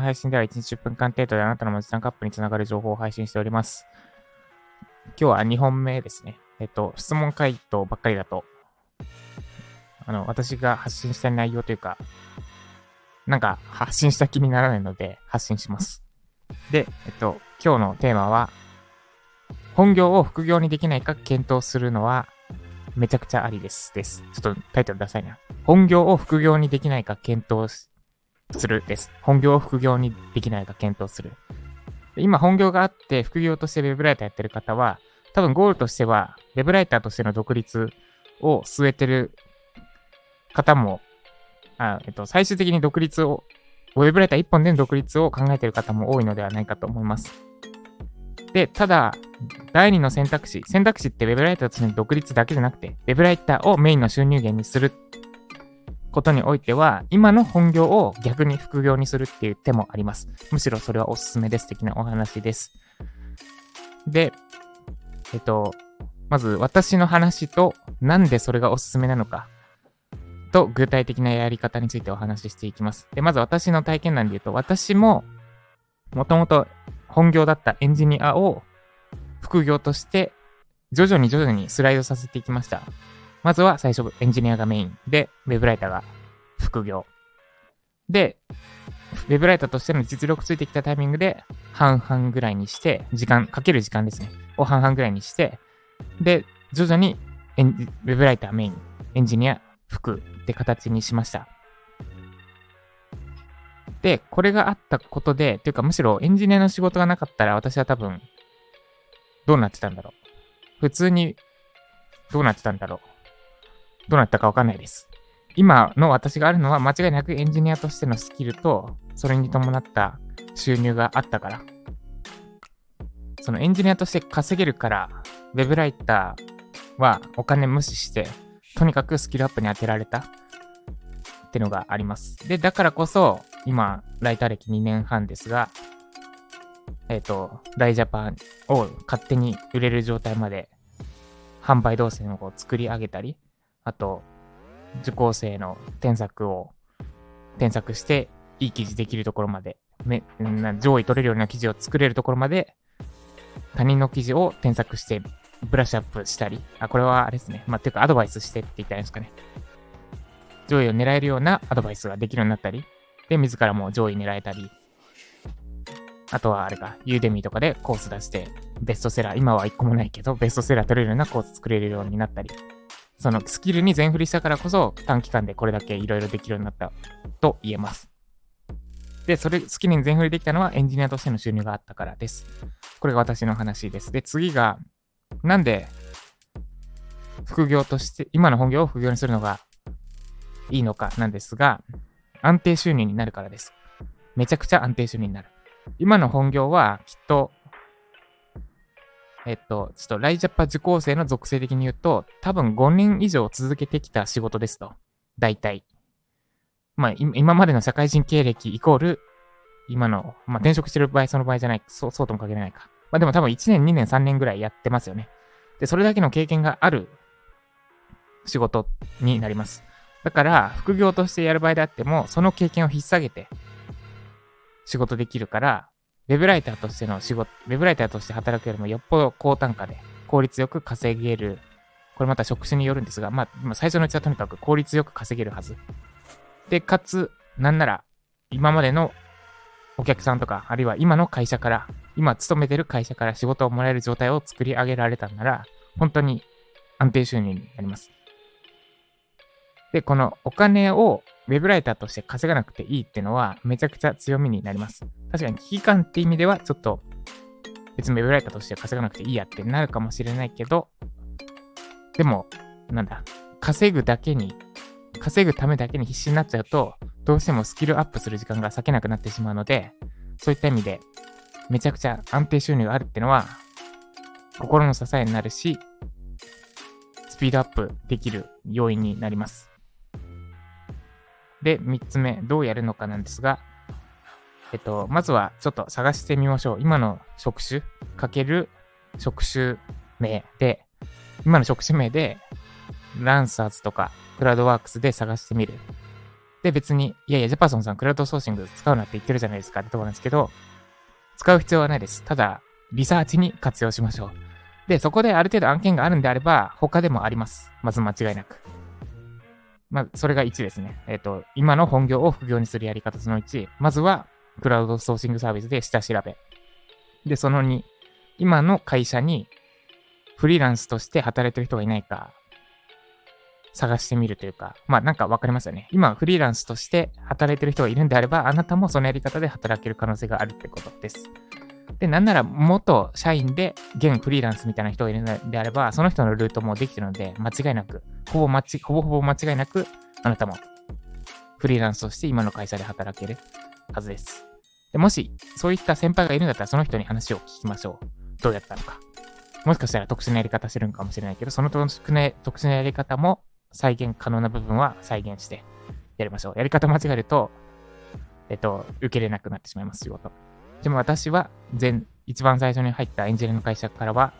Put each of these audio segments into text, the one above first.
配信では1日10分間程度であなたの文字タンカップにつながる情報を配信しております。今日は2本目ですね。えっと、質問回答ばっかりだと、あの、私が発信した内容というか、なんか発信した気にならないので発信します。で、えっと、今日のテーマは、本業を副業にできないか検討するのはめちゃくちゃありです。です。ちょっとタイトルダサいな。本業を副業にできないか検討するです。本業を副業にできないか検討する。今本業があって副業として web ライターやってる方は、多分ゴールとしては web ライターとしての独立を据えてる方も、あえっと、最終的に独立を、ウェブライター一本での独立を考えてる方も多いのではないかと思います。で、ただ、第二の選択肢、選択肢ってウェブライターとしての独立だけじゃなくて、ウェブライターをメインの収入源にすることにおいては、今の本業を逆に副業にするっていう手もあります。むしろそれはおすすめです。的なお話です。で、えっと、まず私の話となんでそれがおすすめなのかと具体的なやり方についてお話ししていきます。で、まず私の体験談で言うと、私ももともと本業だったエンジニアを副業として徐々に徐々にスライドさせていきました。まずは最初エンジニアがメインで、ウェブライターが副業。で、ウェブライターとしての実力ついてきたタイミングで半々ぐらいにして、時間、かける時間ですね。を半々ぐらいにして、で、徐々にウェブライターメイン、エンジニア、副って形にしました。で、これがあったことで、というかむしろエンジニアの仕事がなかったら私は多分、どうなってたんだろう。普通に、どうなってたんだろう。どうなったかわかんないです。今の私があるのは間違いなくエンジニアとしてのスキルと、それに伴った収入があったから。そのエンジニアとして稼げるから、ウェブライターはお金無視して、とにかくスキルアップに当てられたってのがあります。で、だからこそ、今、ライター歴2年半ですが、えっ、ー、と、ライジャパンを勝手に売れる状態まで販売動線を作り上げたり、あと、受講生の添削を添削して、いい記事できるところまで、上位取れるような記事を作れるところまで、他人の記事を添削して、ブラッシュアップしたり、あ、これはあれですね。まあ、ていうかアドバイスしてって言ったらいいんですかね。上位を狙えるようなアドバイスができるようになったり、で、自らも上位狙えたり、あとはあれか、ユーデミーとかでコース出して、ベストセラー、今は一個もないけど、ベストセラー取れるようなコース作れるようになったり、そのスキルに全振りしたからこそ短期間でこれだけいろいろできるようになったと言えます。で、それ、スキルに全振りできたのはエンジニアとしての収入があったからです。これが私の話です。で、次が、なんで、副業として、今の本業を副業にするのがいいのかなんですが、安定収入になるからです。めちゃくちゃ安定収入になる。今の本業はきっと、えっと、ちょっとライジャパ受講生の属性的に言うと、多分5年以上続けてきた仕事ですと。大体。まあ、今までの社会人経歴イコール、今の、まあ、転職してる場合、その場合じゃない、そう、そうとも限らないか。まあでも多分1年、2年、3年ぐらいやってますよね。で、それだけの経験がある仕事になります。だから、副業としてやる場合であっても、その経験を引っ提げて仕事できるから、ウェブライターとしての仕事、ウェブライターとして働くよりもよっぽど高単価で効率よく稼げる。これまた職種によるんですが、まあ、最初のうちはとにかく効率よく稼げるはず。で、かつ、なんなら、今までのお客さんとか、あるいは今の会社から、今勤めてる会社から仕事をもらえる状態を作り上げられたんなら、本当に安定収入になります。で、このお金をウェブライターとして稼がなくていいっていうのはめちゃくちゃ強みになります。確かに危機感って意味ではちょっと別にウェブライターとして稼がなくていいやってなるかもしれないけど、でも、なんだ、稼ぐだけに、稼ぐためだけに必死になっちゃうと、どうしてもスキルアップする時間が割けなくなってしまうので、そういった意味で、めちゃくちゃ安定収入があるってのは、心の支えになるし、スピードアップできる要因になります。で、3つ目、どうやるのかなんですが、えっと、まずはちょっと探してみましょう。今の職種かける職種名で、今の職種名で、ランサーズとかクラウドワークスで探してみる。で、別に、いやいや、ジャパソンさんクラウドソーシング使うなって言ってるじゃないですかってとこなんですけど、使う必要はないです。ただ、リサーチに活用しましょう。で、そこである程度案件があるんであれば、他でもあります。まず間違いなく。まあ、それが1ですね。えっ、ー、と、今の本業を副業にするやり方その1。まずは、クラウドソーシングサービスで下調べ。で、その2。今の会社にフリーランスとして働いてる人がいないか、探してみるというか、まあなんかわかりますよね。今フリーランスとして働いてる人がいるんであれば、あなたもそのやり方で働ける可能性があるってことです。で、なんなら元社員で現フリーランスみたいな人がいるのであれば、その人のルートもできてるので、間違いなく、ほぼ間ち、ほぼほぼ間違いなく、あなたもフリーランスとして今の会社で働けるはずです。でもし、そういった先輩がいるんだったら、その人に話を聞きましょう。どうやったのか。もしかしたら特殊なやり方してるのかもしれないけど、その特殊な特殊なやり方も再現可能な部分は再現してやりましょう。やり方間違えると、えっと、受けれなくなってしまいます、仕事。でも私は、全、一番最初に入ったエンジニアの会社からは、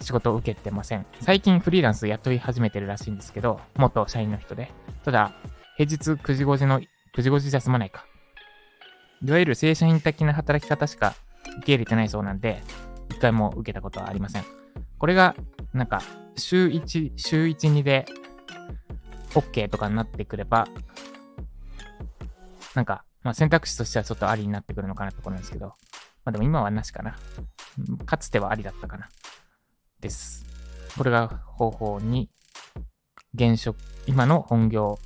仕事を受けてません。最近フリーランス雇い始めてるらしいんですけど、元社員の人で。ただ、平日9時5時の、9時5時じゃ済まないか。いわゆる正社員的な働き方しか受け入れてないそうなんで、一回も受けたことはありません。これが、なんか、週1、週1、2で OK とかになってくれば、なんか、まあ選択肢としてはちょっとありになってくるのかなってところなんですけど、まあでも今はなしかな。かつてはありだったかな。です。これが方法に、現職、今の本業、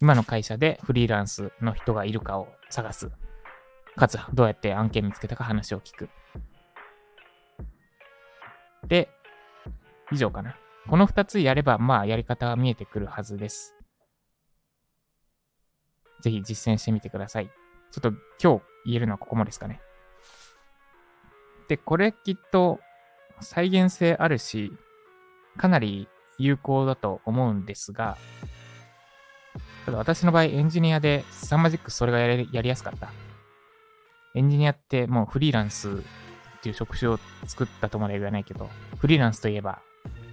今の会社でフリーランスの人がいるかを探す。かつ、どうやって案件見つけたか話を聞く。で、以上かな。この2つやれば、まあ、やり方は見えてくるはずです。ぜひ実践してみてください。ちょっと今日言えるのはここまですかね。で、これきっと再現性あるし、かなり有効だと思うんですが、ただ私の場合エンジニアでサンマジックそれがやりやりやすかった。エンジニアってもうフリーランスっていう職種を作ったとまで言わないけど、フリーランスといえば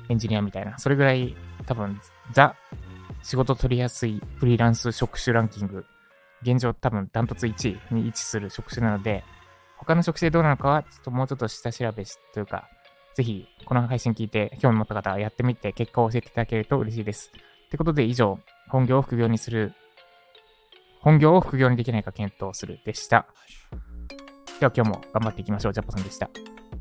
エンジニアみたいな、それぐらい多分ザ仕事取りやすいフリーランス職種ランキング、現状多分ダントツ1位に位置する職種なので、他の職種でどうなのかは、ちょっともうちょっと下調べし、というか、ぜひ、この配信聞いて興味持った方はやってみて結果を教えていただけると嬉しいです。ってことで以上、本業を副業にする、本業を副業にできないか検討するでした。では今日も頑張っていきましょう。ジャパさんでした。